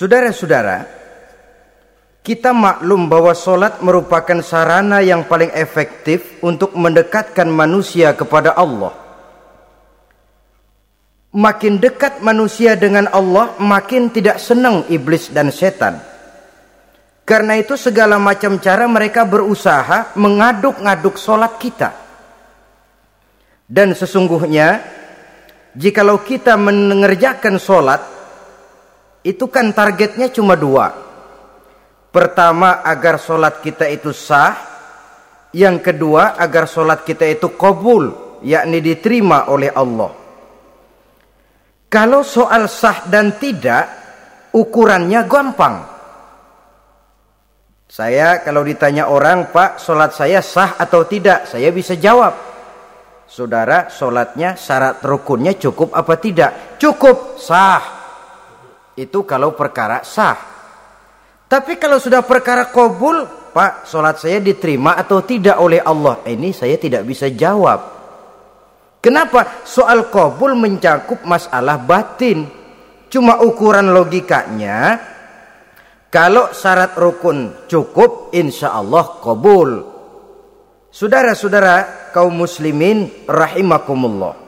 Saudara-saudara, kita maklum bahwa solat merupakan sarana yang paling efektif untuk mendekatkan manusia kepada Allah. Makin dekat manusia dengan Allah, makin tidak senang iblis dan setan. Karena itu segala macam cara mereka berusaha mengaduk-ngaduk solat kita. Dan sesungguhnya, jikalau kita mengerjakan solat, itu kan targetnya cuma dua. Pertama, agar solat kita itu sah. Yang kedua, agar solat kita itu kabul, yakni diterima oleh Allah. Kalau soal sah dan tidak, ukurannya gampang. Saya kalau ditanya orang, Pak, solat saya sah atau tidak? Saya bisa jawab. Saudara, solatnya syarat rukunnya cukup apa tidak? Cukup, sah. Itu kalau perkara sah. Tapi kalau sudah perkara kabul, Pak, solat saya diterima atau tidak oleh Allah? Ini saya tidak bisa jawab. Kenapa? Soal kabul mencakup masalah batin. Cuma ukuran logikanya, kalau syarat rukun cukup, insya Allah kabul. Saudara-saudara kaum muslimin rahimakumullah.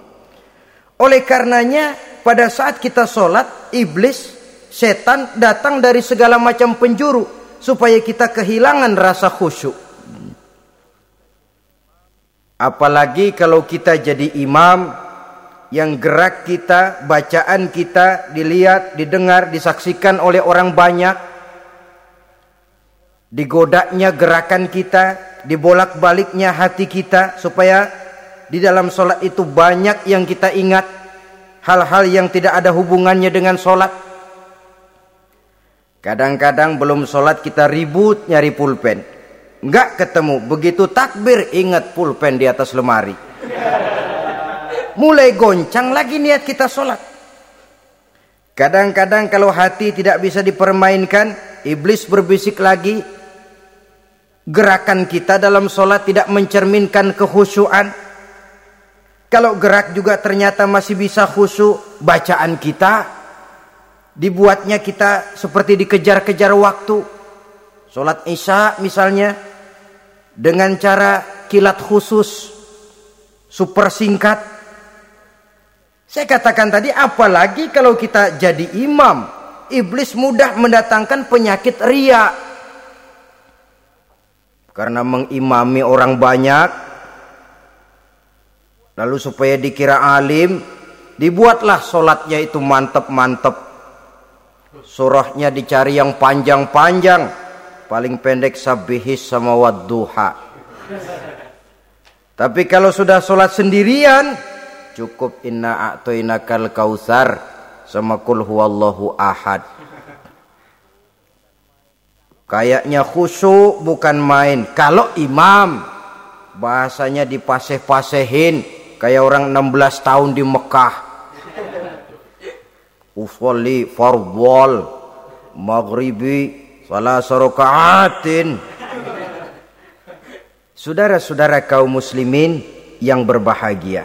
Oleh karenanya, pada saat kita sholat, iblis, setan datang dari segala macam penjuru. Supaya kita kehilangan rasa khusyuk. Apalagi kalau kita jadi imam yang gerak kita, bacaan kita dilihat, didengar, disaksikan oleh orang banyak. Digodaknya gerakan kita, dibolak-baliknya hati kita supaya di dalam solat itu banyak yang kita ingat hal-hal yang tidak ada hubungannya dengan solat. Kadang-kadang belum solat kita ribut nyari pulpen. Enggak ketemu. Begitu takbir ingat pulpen di atas lemari. Mulai goncang lagi niat kita sholat. Kadang-kadang kalau hati tidak bisa dipermainkan, iblis berbisik lagi. Gerakan kita dalam sholat tidak mencerminkan kehusuan. Kalau gerak juga ternyata masih bisa khusyuk, bacaan kita dibuatnya kita seperti dikejar-kejar waktu. Sholat isya misalnya, dengan cara kilat khusus super singkat. Saya katakan tadi apalagi kalau kita jadi imam iblis mudah mendatangkan penyakit ria. Karena mengimami orang banyak lalu supaya dikira alim dibuatlah solatnya itu mantep-mantep surahnya dicari yang panjang-panjang. Paling pendek sabihis sama wadduha. Tapi kalau sudah sholat sendirian cukup inna a'toinakal kausar sama kul huwallahu ahad. Kayaknya khusyuk bukan main. Kalau imam bahasanya dipaseh-pasehin. Kayak orang 16 tahun di Mekah usolli fardwal maghribi Salah sorokaatin. Saudara-saudara kaum muslimin yang berbahagia.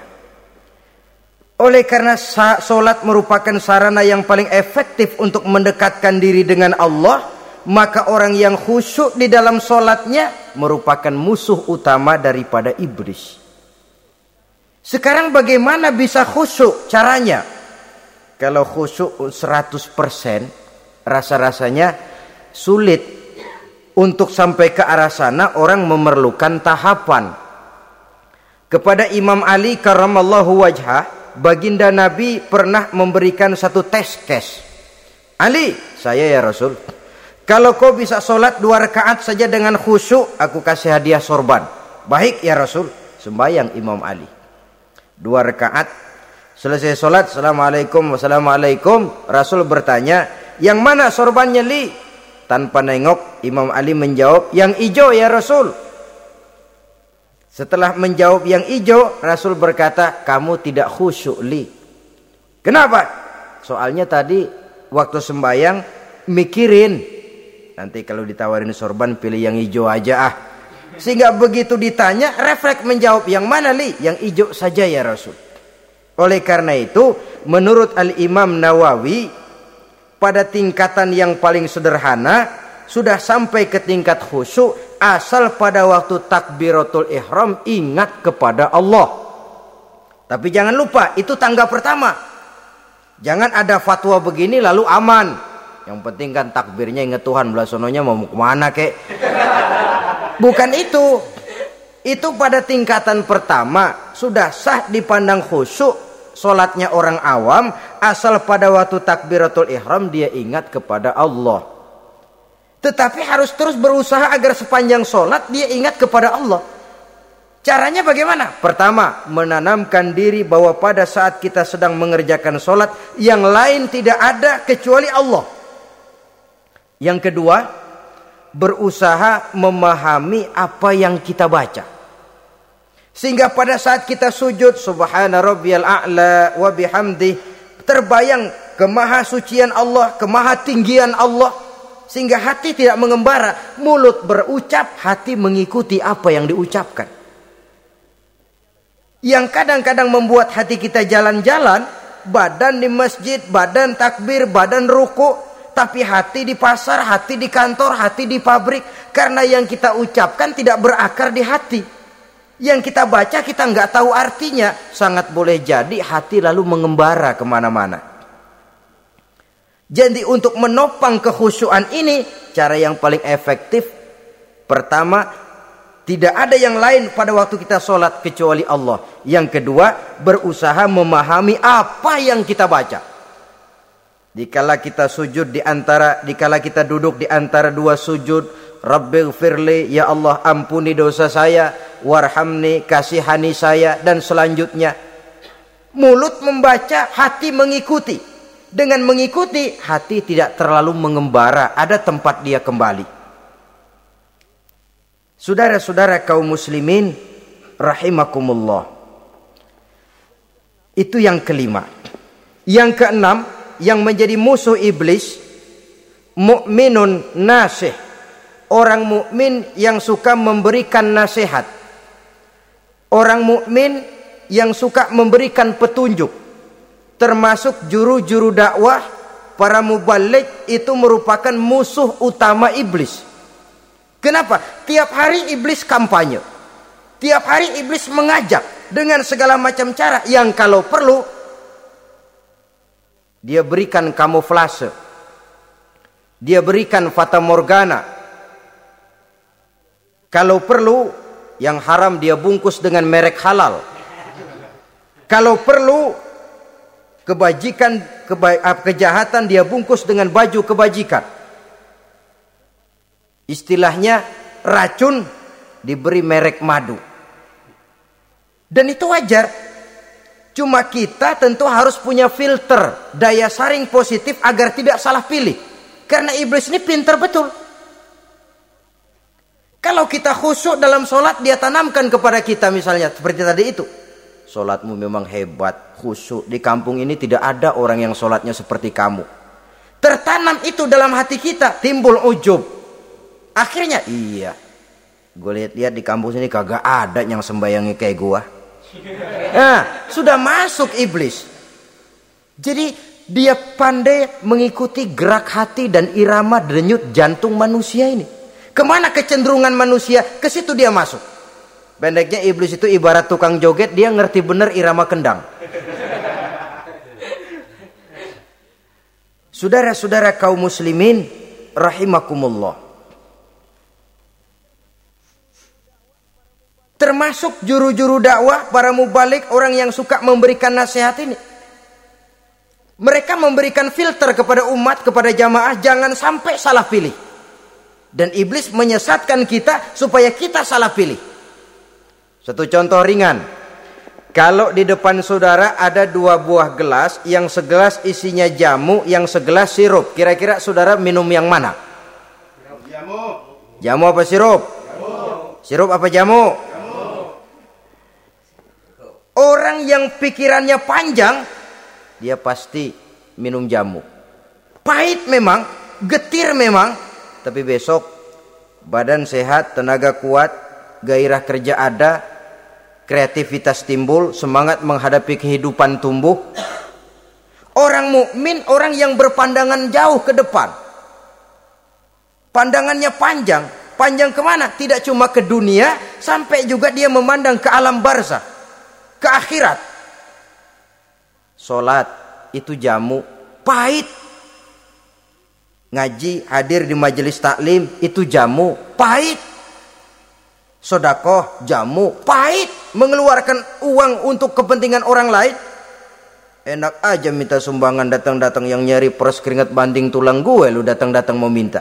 Oleh karena solat merupakan sarana yang paling efektif untuk mendekatkan diri dengan Allah, maka orang yang khusyuk di dalam solatnya merupakan musuh utama daripada iblis. Sekarang bagaimana bisa khusyuk caranya? Kalau khusyuk 100% rasa-rasanya sulit. Untuk sampai ke arah sana orang memerlukan tahapan. Kepada Imam Ali karramallahu wajhah baginda Nabi pernah memberikan satu tes case. Ali saya ya Rasul kalau kau bisa sholat dua rakaat saja dengan khusyuk aku kasih hadiah sorban. Baik ya Rasul sembahyang Imam Ali. Dua rakaat selesai sholat Assalamualaikum Wassalamualaikum. Rasul bertanya yang mana sorbannya li? Tanpa nengok Imam Ali menjawab yang hijau ya Rasul. Setelah menjawab yang hijau Rasul berkata kamu tidak khusyuk li. Kenapa? Soalnya tadi waktu sembahyang mikirin. Nanti kalau ditawarin sorban pilih yang hijau aja ah. Sehingga begitu ditanya refleks menjawab yang mana li? Yang hijau saja ya Rasul oleh karena itu menurut Al Imam Nawawi pada tingkatan yang paling sederhana sudah sampai ke tingkat khusyuk asal pada waktu takbiratul ihram ingat kepada Allah. Tapi jangan lupa itu tangga pertama. Jangan ada fatwa begini lalu aman. Yang penting kan takbirnya ingat Tuhan belasononya mau ke mana kek. Bukan itu. Itu pada tingkatan pertama sudah sah dipandang khusyuk solatnya orang awam asal pada waktu takbiratul ihram dia ingat kepada Allah. Tetapi harus terus berusaha agar sepanjang solat dia ingat kepada Allah. Caranya bagaimana? Pertama, menanamkan diri bahwa pada saat kita sedang mengerjakan solat, yang lain tidak ada kecuali Allah. Yang kedua, berusaha memahami apa yang kita baca. Sehingga pada saat kita sujud, subhana rabbiyal a'la wa bihamdi, terbayang kemahasucian Allah, kemahatinggian Allah, sehingga hati tidak mengembara, mulut berucap, hati mengikuti apa yang diucapkan. Yang kadang-kadang membuat hati kita jalan-jalan, badan di masjid, badan takbir, badan ruku, tapi hati di pasar, hati di kantor, hati di pabrik. Karena yang kita ucapkan tidak berakar di hati. Yang kita baca kita nggak tahu artinya. Sangat boleh jadi hati lalu mengembara ke mana-mana. Jadi untuk menopang kekhusyuan ini cara yang paling efektif pertama tidak ada yang lain pada waktu kita sholat kecuali Allah. Yang kedua berusaha memahami apa yang kita baca. Dikala kita sujud di antara dikala kita duduk di antara dua sujud, Rabbighfirli ya Allah ampuni dosa saya, warhamni kasihani saya dan selanjutnya. Mulut membaca, hati mengikuti. Dengan mengikuti hati tidak terlalu mengembara, ada tempat dia kembali. Saudara-saudara kaum muslimin rahimakumullah. Itu yang kelima. Yang keenam yang menjadi musuh iblis mukminun nasih. Orang mukmin yang suka memberikan nasihat. Orang mukmin yang suka memberikan petunjuk termasuk juru-juru dakwah para mubalik itu merupakan musuh utama iblis. Kenapa? Tiap hari iblis kampanye. Tiap hari iblis mengajak dengan segala macam cara yang kalau perlu dia berikan kamuflase. Dia berikan fata morgana. Kalau perlu yang haram dia bungkus dengan merek halal. Kalau perlu kebajikan keba ah, kejahatan dia bungkus dengan baju kebajikan. Istilahnya racun diberi merek madu. Dan itu wajar. Cuma kita tentu harus punya filter daya saring positif agar tidak salah pilih. Karena iblis ini pintar betul kalau kita khusyuk dalam sholat dia tanamkan kepada kita misalnya seperti tadi itu Sholatmu memang hebat, khusyuk. Di kampung ini tidak ada orang yang sholatnya seperti kamu. Tertanam itu dalam hati kita, timbul ujub. Akhirnya, iya. Gue lihat-lihat di kampung ini kagak ada yang sembayangi kayak gua. Nah, sudah masuk iblis. Jadi dia pandai mengikuti gerak hati dan irama denyut jantung manusia ini. Ke mana kecenderungan manusia, ke situ dia masuk. Pendeknya iblis itu ibarat tukang joget, dia ngerti bener irama kendang. Saudara-saudara kaum muslimin rahimakumullah. Termasuk juru-juru dakwah, para mubalik, orang yang suka memberikan nasihat ini. Mereka memberikan filter kepada umat, kepada jamaah, jangan sampai salah pilih. Dan iblis menyesatkan kita supaya kita salah pilih. Satu contoh ringan. Kalau di depan saudara ada dua buah gelas, yang segelas isinya jamu, yang segelas sirup. Kira-kira saudara minum yang mana? Jamu. Jamu apa sirup? Jamu. Sirup apa jamu? Jamu. Orang yang pikirannya panjang, dia pasti minum jamu. Pahit memang, getir memang, tapi besok badan sehat, tenaga kuat, gairah kerja ada, kreativitas timbul, semangat menghadapi kehidupan tumbuh. Orang mukmin orang yang berpandangan jauh ke depan. Pandangannya panjang. Panjang ke mana? Tidak cuma ke dunia, sampai juga dia memandang ke alam barzah, ke akhirat. Solat itu jamu pahit. Ngaji hadir di majelis taklim itu jamu pahit. Sodakoh jamu pahit. Mengeluarkan uang untuk kepentingan orang lain Enak aja minta sumbangan datang-datang yang nyari pros keringat banding tulang gue lu datang-datang mau minta.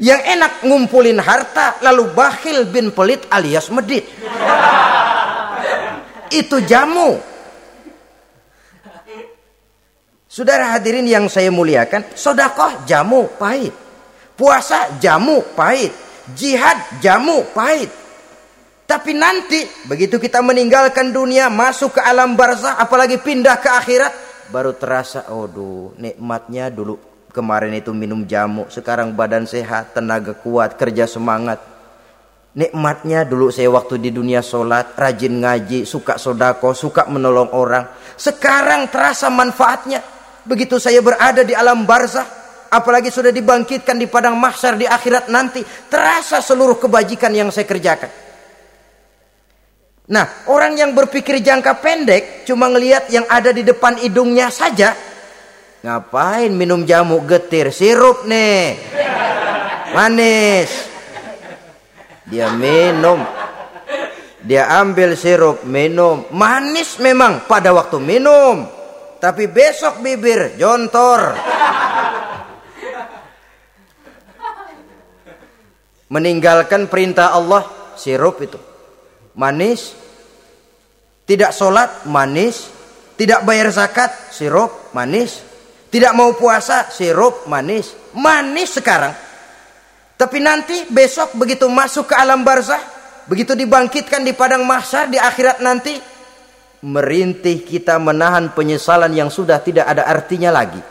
Yang enak ngumpulin harta lalu bakhil bin pelit alias medit. Itu jamu. Saudara hadirin yang saya muliakan, sodakoh jamu pahit. Puasa jamu pahit. Jihad jamu pahit. Tapi nanti begitu kita meninggalkan dunia, masuk ke alam barzah, apalagi pindah ke akhirat, baru terasa, aduh, nikmatnya dulu kemarin itu minum jamu, sekarang badan sehat, tenaga kuat, kerja semangat. Nikmatnya dulu saya waktu di dunia sholat, rajin ngaji, suka sodako, suka menolong orang. Sekarang terasa manfaatnya. Begitu saya berada di alam barzah, apalagi sudah dibangkitkan di padang mahsyar di akhirat nanti, terasa seluruh kebajikan yang saya kerjakan. Nah, orang yang berpikir jangka pendek cuma ngelihat yang ada di depan hidungnya saja. Ngapain minum jamu getir sirup nih? Manis. Dia minum. Dia ambil sirup, minum. Manis memang pada waktu minum. Tapi besok bibir jontor. Meninggalkan perintah Allah sirup itu manis. Tidak sholat, manis. Tidak bayar zakat, sirup, manis. Tidak mau puasa, sirup, manis. Manis sekarang. Tapi nanti besok begitu masuk ke alam barzah, begitu dibangkitkan di padang mahsyar di akhirat nanti, merintih kita menahan penyesalan yang sudah tidak ada artinya lagi.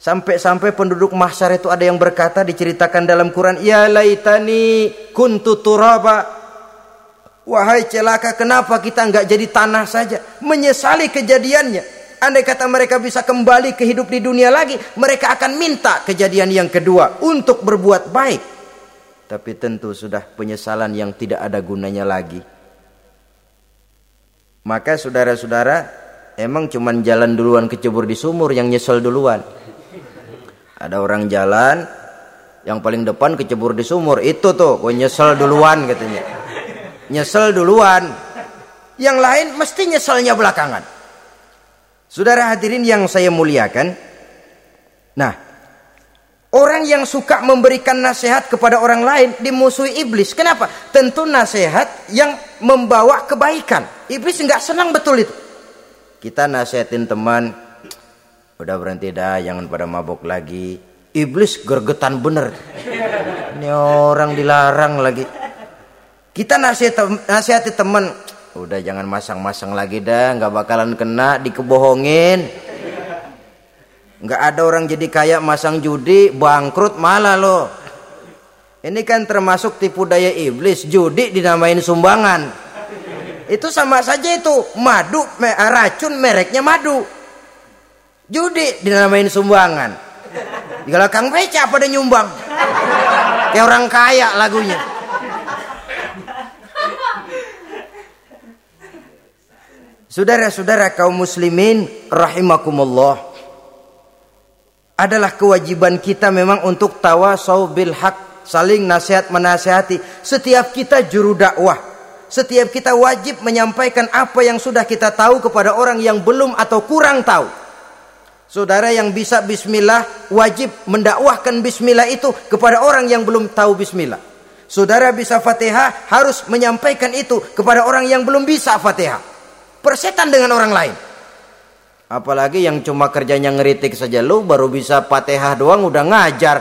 Sampai-sampai penduduk mahsyar itu ada yang berkata diceritakan dalam Quran, "Ya laitani kuntu turaba." Wahai celaka, kenapa kita nggak jadi tanah saja? Menyesali kejadiannya. Andai kata mereka bisa kembali ke hidup di dunia lagi, mereka akan minta kejadian yang kedua untuk berbuat baik. Tapi tentu sudah penyesalan yang tidak ada gunanya lagi. Maka saudara-saudara, emang cuman jalan duluan kecebur di sumur yang nyesel duluan. Ada orang jalan, yang paling depan kecebur di sumur, itu tuh, gue nyesel duluan katanya nyesel duluan. Yang lain mesti nyeselnya belakangan. Saudara hadirin yang saya muliakan. Nah, orang yang suka memberikan nasihat kepada orang lain dimusuhi iblis. Kenapa? Tentu nasihat yang membawa kebaikan. Iblis nggak senang betul itu. Kita nasihatin teman, udah berhenti dah, jangan pada mabuk lagi. Iblis gergetan bener. Ini orang dilarang lagi. Kita nasihat nasihati teman, udah jangan masang-masang lagi dah, nggak bakalan kena dikebohongin. Nggak ada orang jadi kaya masang judi, bangkrut malah loh. Ini kan termasuk tipu daya iblis, judi dinamain sumbangan. Itu sama saja itu, madu, racun mereknya madu. Judi dinamain sumbangan. Kalau Kang Beca pada nyumbang. Kayak orang kaya lagunya. Saudara-saudara kaum muslimin rahimakumullah. Adalah kewajiban kita memang untuk tawasau bil haq, saling nasihat menasihati. Setiap kita juru dakwah, setiap kita wajib menyampaikan apa yang sudah kita tahu kepada orang yang belum atau kurang tahu. Saudara yang bisa bismillah wajib mendakwahkan bismillah itu kepada orang yang belum tahu bismillah. Saudara bisa Fatihah harus menyampaikan itu kepada orang yang belum bisa Fatihah persetan dengan orang lain. Apalagi yang cuma kerjanya ngeritik saja lu baru bisa patehah doang udah ngajar.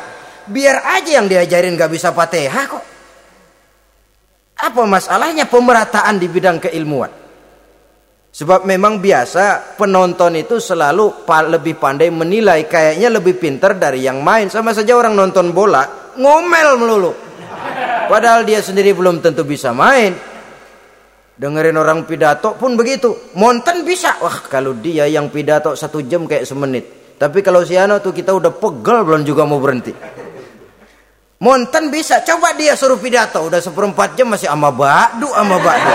Biar aja yang diajarin gak bisa patehah kok. Apa masalahnya pemerataan di bidang keilmuan? Sebab memang biasa penonton itu selalu lebih pandai menilai kayaknya lebih pinter dari yang main. Sama saja orang nonton bola ngomel melulu. Padahal dia sendiri belum tentu bisa main. Dengerin orang pidato pun begitu. Monten bisa. Wah kalau dia yang pidato satu jam kayak semenit. Tapi kalau si Ano tuh kita udah pegel belum juga mau berhenti. Monten bisa. Coba dia suruh pidato. Udah seperempat jam masih ama badu ama badu.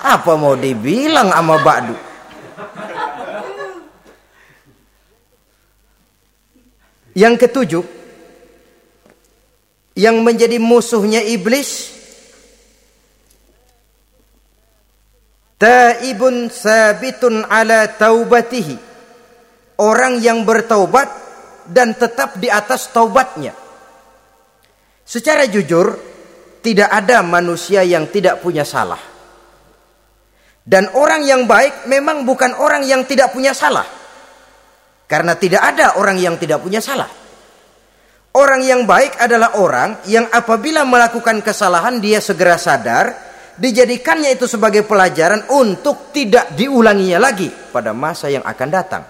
Apa mau dibilang ama badu? Yang ketujuh, yang menjadi musuhnya iblis taibun sabitun ala taubatihi orang yang bertaubat dan tetap di atas taubatnya. Secara jujur tidak ada manusia yang tidak punya salah. Dan orang yang baik memang bukan orang yang tidak punya salah. Karena tidak ada orang yang tidak punya salah. Orang yang baik adalah orang yang apabila melakukan kesalahan dia segera sadar dijadikannya itu sebagai pelajaran untuk tidak diulanginya lagi pada masa yang akan datang.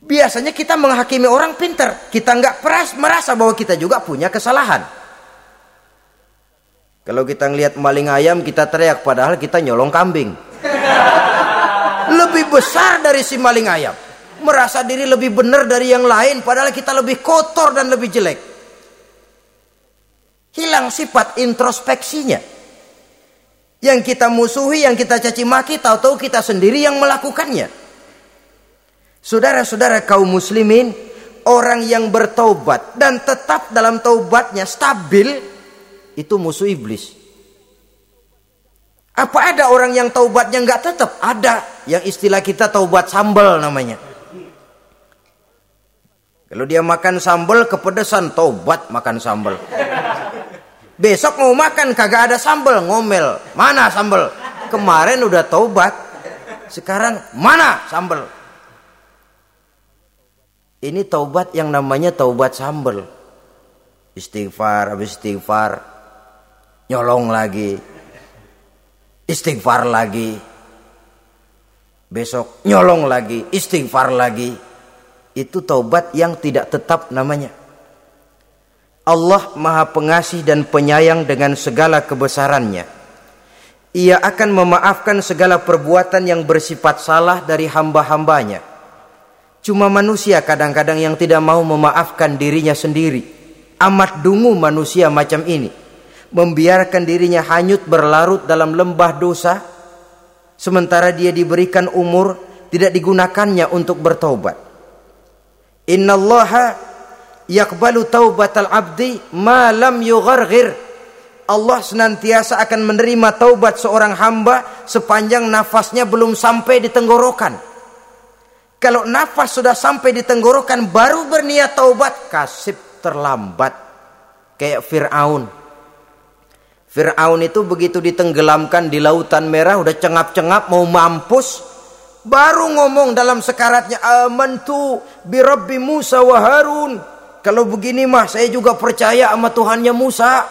Biasanya kita menghakimi orang pinter, kita nggak merasa bahwa kita juga punya kesalahan. Kalau kita ngelihat maling ayam kita teriak padahal kita nyolong kambing. Lebih besar dari si maling ayam. Merasa diri lebih benar dari yang lain padahal kita lebih kotor dan lebih jelek. Hilang sifat introspeksinya. Yang kita musuhi, yang kita caci maki, tahu-tahu kita sendiri yang melakukannya. Saudara-saudara kaum muslimin, orang yang bertaubat dan tetap dalam taubatnya stabil, itu musuh iblis. Apa ada orang yang taubatnya nggak tetap? Ada. Yang istilah kita taubat sambal namanya. Kalau dia makan sambal kepedesan, taubat makan sambal. Besok mau makan kagak ada sambal, ngomel. Mana sambal? Kemarin udah taubat. Sekarang mana sambal? Ini taubat yang namanya taubat sambal. Istighfar, habis istighfar. Nyolong lagi. Istighfar lagi. Besok nyolong lagi, istighfar lagi. Itu taubat yang tidak tetap namanya. Allah maha pengasih dan penyayang dengan segala kebesarannya. Ia akan memaafkan segala perbuatan yang bersifat salah dari hamba-hambanya. Cuma manusia kadang-kadang yang tidak mau memaafkan dirinya sendiri. Amat dungu manusia macam ini. Membiarkan dirinya hanyut berlarut dalam lembah dosa. Sementara dia diberikan umur tidak digunakannya untuk bertobat. Inna allaha yakbalu taubatal abdi malam yugharghir. Allah senantiasa akan menerima taubat seorang hamba sepanjang nafasnya belum sampai di tenggorokan. Kalau nafas sudah sampai di tenggorokan baru berniat taubat, kasih terlambat. Kayak Fir'aun. Fir'aun itu begitu ditenggelamkan di lautan merah udah cengap-cengap mau mampus. Baru ngomong dalam sekaratnya amantu bi rabbi Musa wa Harun kalau begini mah saya juga percaya sama Tuhannya Musa.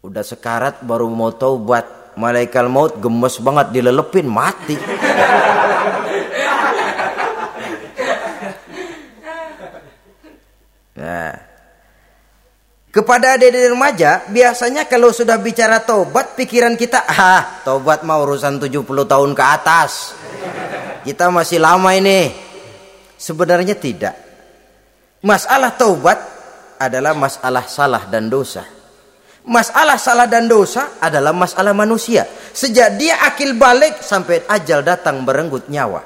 Udah sekarat baru mau taubat. Malaikat maut gemes banget dilelepin mati. Nah, kepada adik-adik remaja, biasanya kalau sudah bicara tobat, pikiran kita, ah, tobat mau urusan 70 tahun ke atas. Kita masih lama ini. Sebenarnya tidak. Masalah taubat adalah masalah salah dan dosa. Masalah salah dan dosa adalah masalah manusia. Sejak dia akil balik sampai ajal datang berenggut nyawa.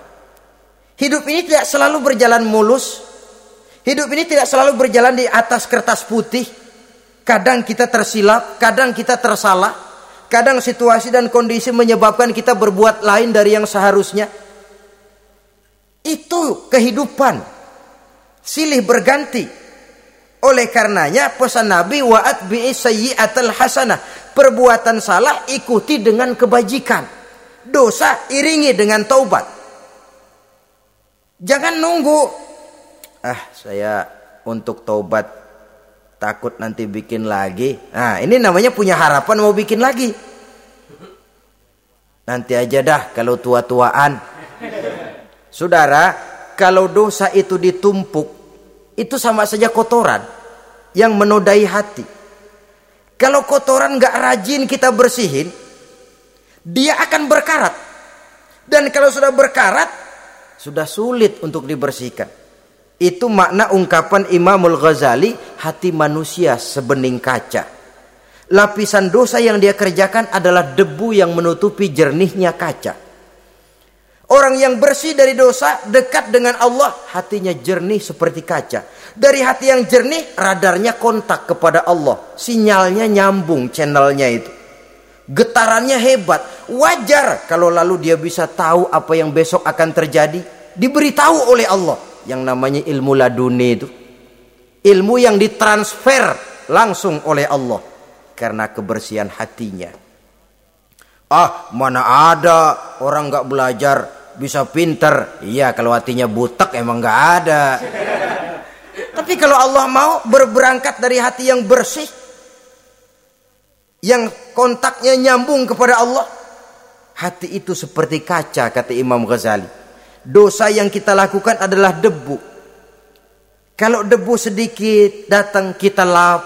Hidup ini tidak selalu berjalan mulus. Hidup ini tidak selalu berjalan di atas kertas putih. Kadang kita tersilap, kadang kita tersalah. Kadang situasi dan kondisi menyebabkan kita berbuat lain dari yang seharusnya. Itu kehidupan silih berganti. Oleh karenanya pesan Nabi wa'at bi'i sayyi'atal hasanah. Perbuatan salah ikuti dengan kebajikan. Dosa iringi dengan taubat. Jangan nunggu. Ah saya untuk taubat takut nanti bikin lagi. Nah ini namanya punya harapan mau bikin lagi. Nanti aja dah kalau tua-tuaan. Saudara, kalau dosa itu ditumpuk, itu sama saja kotoran yang menodai hati. Kalau kotoran nggak rajin kita bersihin, dia akan berkarat. Dan kalau sudah berkarat, sudah sulit untuk dibersihkan. Itu makna ungkapan Imamul Ghazali, hati manusia sebening kaca. Lapisan dosa yang dia kerjakan adalah debu yang menutupi jernihnya kaca. Orang yang bersih dari dosa dekat dengan Allah hatinya jernih seperti kaca. Dari hati yang jernih radarnya kontak kepada Allah. Sinyalnya nyambung channelnya itu. Getarannya hebat. Wajar kalau lalu dia bisa tahu apa yang besok akan terjadi. Diberitahu oleh Allah. Yang namanya ilmu laduni itu. Ilmu yang ditransfer langsung oleh Allah. Karena kebersihan hatinya. Ah, mana ada orang nggak belajar bisa pinter. Iya, kalau hatinya butek emang nggak ada. Tapi kalau Allah mau berberangkat dari hati yang bersih, yang kontaknya nyambung kepada Allah, hati itu seperti kaca kata Imam Ghazali. Dosa yang kita lakukan adalah debu. Kalau debu sedikit datang kita lap,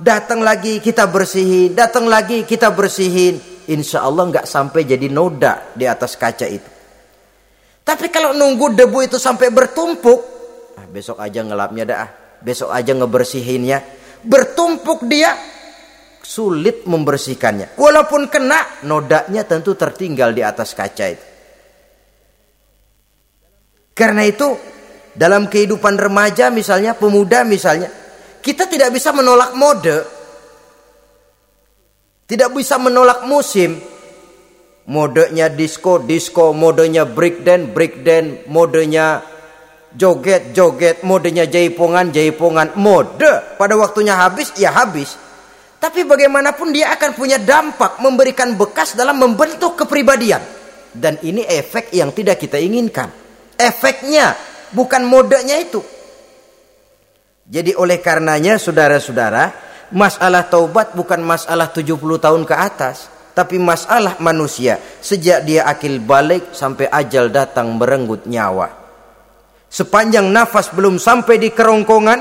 datang lagi kita bersihin, datang lagi kita bersihin insya Allah nggak sampai jadi noda di atas kaca itu. Tapi kalau nunggu debu itu sampai bertumpuk, ah, besok aja ngelapnya dah, besok aja ngebersihinnya, bertumpuk dia sulit membersihkannya. Walaupun kena, nodanya tentu tertinggal di atas kaca itu. Karena itu, dalam kehidupan remaja misalnya, pemuda misalnya, kita tidak bisa menolak mode tidak bisa menolak musim. Modenya disco, disco, modenya breakdance, breakdance, modenya joget, joget, modenya jaipongan, jaipongan, mode. Pada waktunya habis, ya habis. Tapi bagaimanapun dia akan punya dampak memberikan bekas dalam membentuk kepribadian. Dan ini efek yang tidak kita inginkan. Efeknya bukan modenya itu. Jadi oleh karenanya saudara-saudara, masalah taubat bukan masalah 70 tahun ke atas, tapi masalah manusia sejak dia akil balik sampai ajal datang merenggut nyawa. Sepanjang nafas belum sampai di kerongkongan,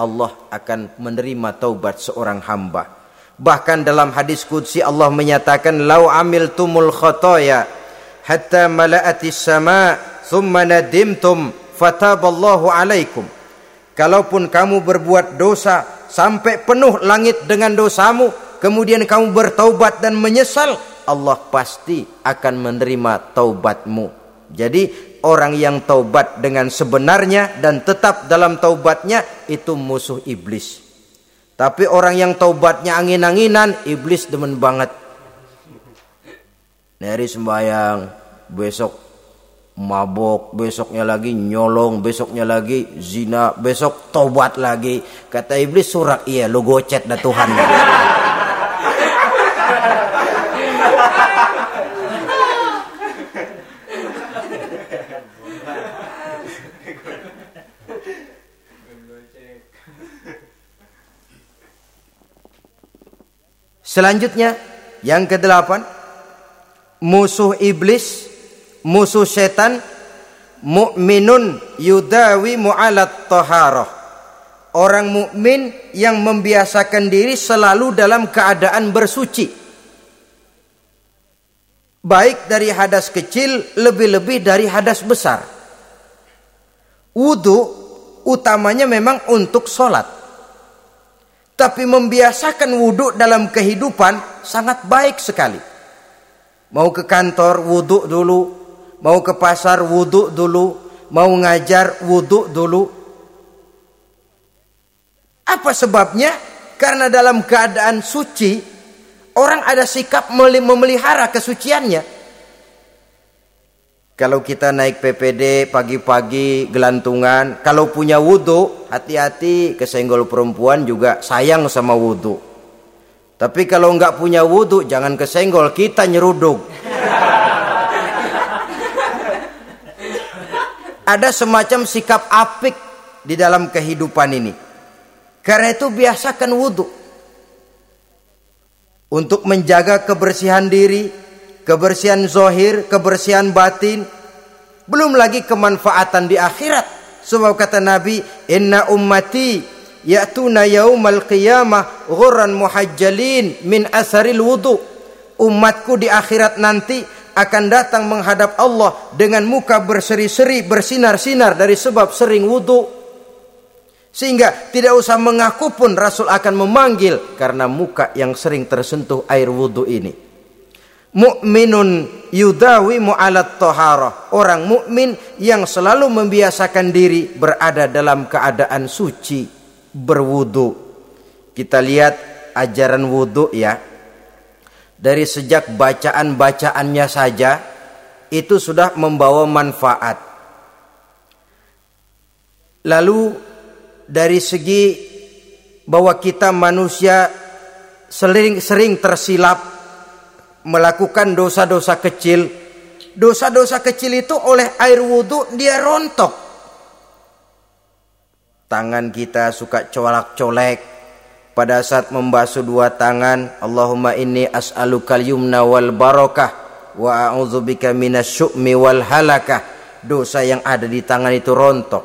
Allah akan menerima taubat seorang hamba. Bahkan dalam hadis qudsi Allah menyatakan lau amil tumul khotoya hatta mala'atis sama thumma nadimtum fataballahu alaikum. Kalaupun kamu berbuat dosa sampai penuh langit dengan dosamu, kemudian kamu bertaubat dan menyesal, Allah pasti akan menerima taubatmu. Jadi orang yang taubat dengan sebenarnya dan tetap dalam taubatnya itu musuh iblis. Tapi orang yang taubatnya angin-anginan, iblis demen banget. Neri sembahyang, besok mabok, besoknya lagi nyolong, besoknya lagi zina, besok tobat lagi. Kata iblis surak, iya lu gocet dah Tuhan. Selanjutnya yang kedelapan musuh iblis musuh setan mukminun yudawi mu'alat taharah. Orang mukmin yang membiasakan diri selalu dalam keadaan bersuci. Baik dari hadas kecil lebih-lebih dari hadas besar. Wudhu utamanya memang untuk sholat. Tapi membiasakan wudhu dalam kehidupan sangat baik sekali. Mau ke kantor wudhu dulu mau ke pasar wudhu dulu, mau ngajar wudhu dulu. Apa sebabnya? Karena dalam keadaan suci, orang ada sikap memelihara kesuciannya. Kalau kita naik PPD pagi-pagi gelantungan, kalau punya wudhu, hati-hati kesenggol perempuan juga sayang sama wudhu. Tapi kalau nggak punya wudhu, jangan kesenggol, kita nyeruduk. Ada semacam sikap apik di dalam kehidupan ini. Karena itu biasakan wudhu. Untuk menjaga kebersihan diri, kebersihan zohir, kebersihan batin. Belum lagi kemanfaatan di akhirat. Sebab kata Nabi, Inna ummati ya'tuna yaumal qiyamah ghurran muhajjalin min asaril wudu umatku di akhirat nanti akan datang menghadap Allah dengan muka berseri-seri bersinar-sinar dari sebab sering wudu sehingga tidak usah mengaku pun Rasul akan memanggil karena muka yang sering tersentuh air wudu ini Mukminun yudawi mu'alat toharoh. Orang mukmin yang selalu membiasakan diri berada dalam keadaan suci, berwudu. Kita lihat ajaran wudu ya. Dari sejak bacaan-bacaannya saja itu sudah membawa manfaat. Lalu dari segi bahwa kita manusia sering sering tersilap melakukan dosa-dosa kecil, dosa-dosa kecil itu oleh air wudhu dia rontok. Tangan kita suka colak-colek pada saat membasuh dua tangan. Allahumma inni as'alukal yumna wal barakah wa a'udzubika minasyu'mi wal halakah. Dosa yang ada di tangan itu rontok.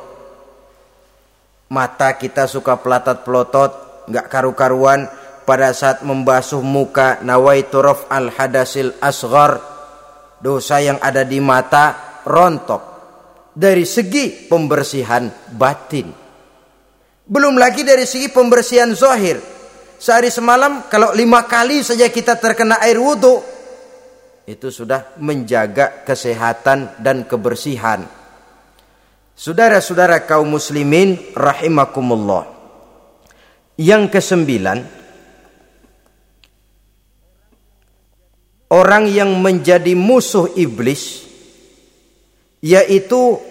Mata kita suka pelatat-pelotot, nggak karu-karuan pada saat membasuh muka nawaitu al hadasil asghar dosa yang ada di mata rontok dari segi pembersihan batin belum lagi dari segi pembersihan zahir. Sehari semalam kalau lima kali saja kita terkena air wudhu itu sudah menjaga kesehatan dan kebersihan. Saudara-saudara kaum muslimin rahimakumullah. Yang kesembilan orang yang menjadi musuh iblis yaitu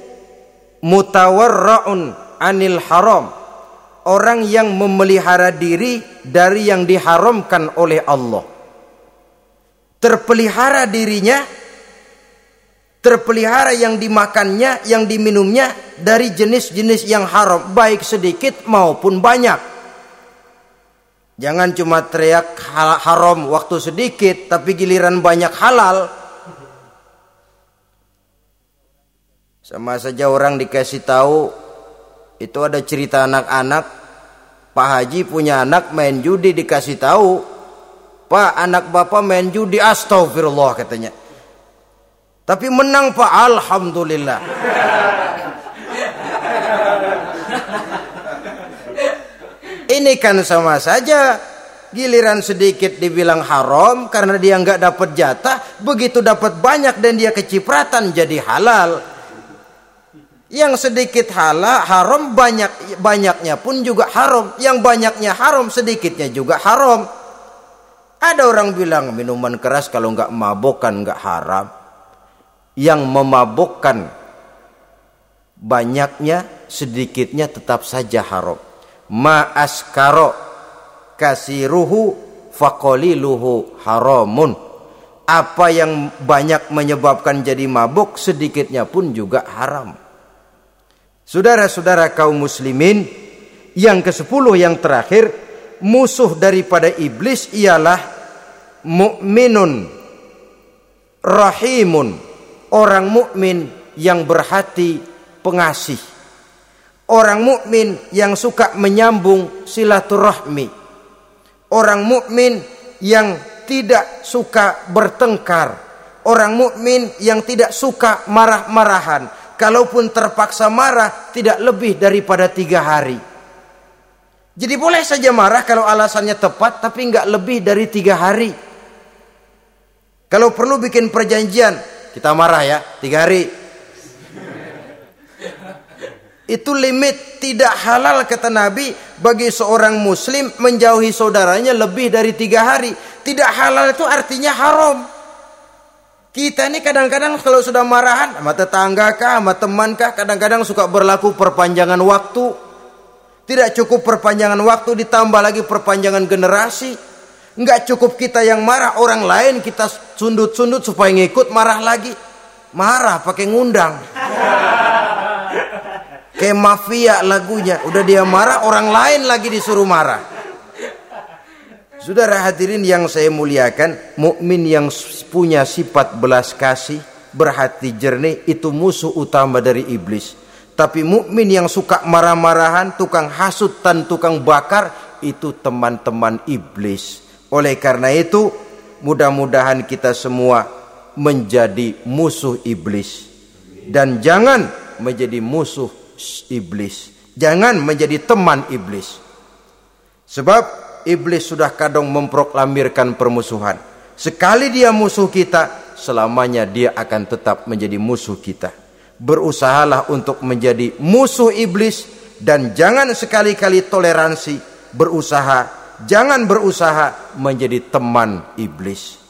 mutawarraun anil haram orang yang memelihara diri dari yang diharamkan oleh Allah terpelihara dirinya terpelihara yang dimakannya yang diminumnya dari jenis-jenis yang haram baik sedikit maupun banyak Jangan cuma teriak haram waktu sedikit tapi giliran banyak halal. Sama saja orang dikasih tahu itu ada cerita anak-anak. Pak Haji punya anak main judi dikasih tahu. Pak anak bapak main judi astagfirullah katanya. Tapi menang Pak. Alhamdulillah. Ini kan sama saja. Giliran sedikit dibilang haram karena dia nggak dapat jatah, begitu dapat banyak dan dia kecipratan jadi halal. Yang sedikit halal haram banyak banyaknya pun juga haram. Yang banyaknya haram sedikitnya juga haram. Ada orang bilang minuman keras kalau nggak mabokkan nggak haram. Yang memabokkan banyaknya sedikitnya tetap saja haram ma askaro kasiruhu faqaliluhu haramun apa yang banyak menyebabkan jadi mabuk sedikitnya pun juga haram Saudara-saudara kaum muslimin yang ke-10 yang terakhir musuh daripada iblis ialah mukminun rahimun orang mukmin yang berhati pengasih. Orang mukmin yang suka menyambung silaturahmi. Orang mukmin yang tidak suka bertengkar. Orang mukmin yang tidak suka marah-marahan kalaupun terpaksa marah tidak lebih daripada tiga hari jadi boleh saja marah kalau alasannya tepat tapi nggak lebih dari tiga hari kalau perlu bikin perjanjian kita marah ya tiga hari itu limit tidak halal kata Nabi bagi seorang muslim menjauhi saudaranya lebih dari tiga hari. Tidak halal itu artinya haram. Kita ini kadang-kadang kalau sudah marahan sama tetangga kah, sama teman kah, kadang-kadang suka berlaku perpanjangan waktu. Tidak cukup perpanjangan waktu ditambah lagi perpanjangan generasi. Enggak cukup kita yang marah, orang lain kita sundut-sundut supaya ngikut marah lagi. Marah pakai ngundang. Kayak mafia lagunya. Udah dia marah, orang lain lagi disuruh marah. Saudara hadirin yang saya muliakan, mukmin yang punya sifat belas kasih, berhati jernih itu musuh utama dari iblis. Tetapi mukmin yang suka marah-marahan, tukang hasut dan tukang bakar itu teman-teman iblis. Oleh karena itu, mudah-mudahan kita semua menjadi musuh iblis dan jangan menjadi musuh iblis. Jangan menjadi teman iblis. Sebab iblis sudah kadang memproklamirkan permusuhan. Sekali dia musuh kita, selamanya dia akan tetap menjadi musuh kita. Berusahalah untuk menjadi musuh iblis dan jangan sekali-kali toleransi, berusaha, jangan berusaha menjadi teman iblis.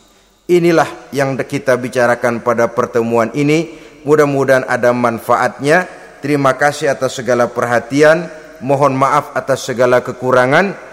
Inilah yang kita bicarakan pada pertemuan ini. Mudah-mudahan ada manfaatnya. Terima kasih atas segala perhatian. Mohon maaf atas segala kekurangan.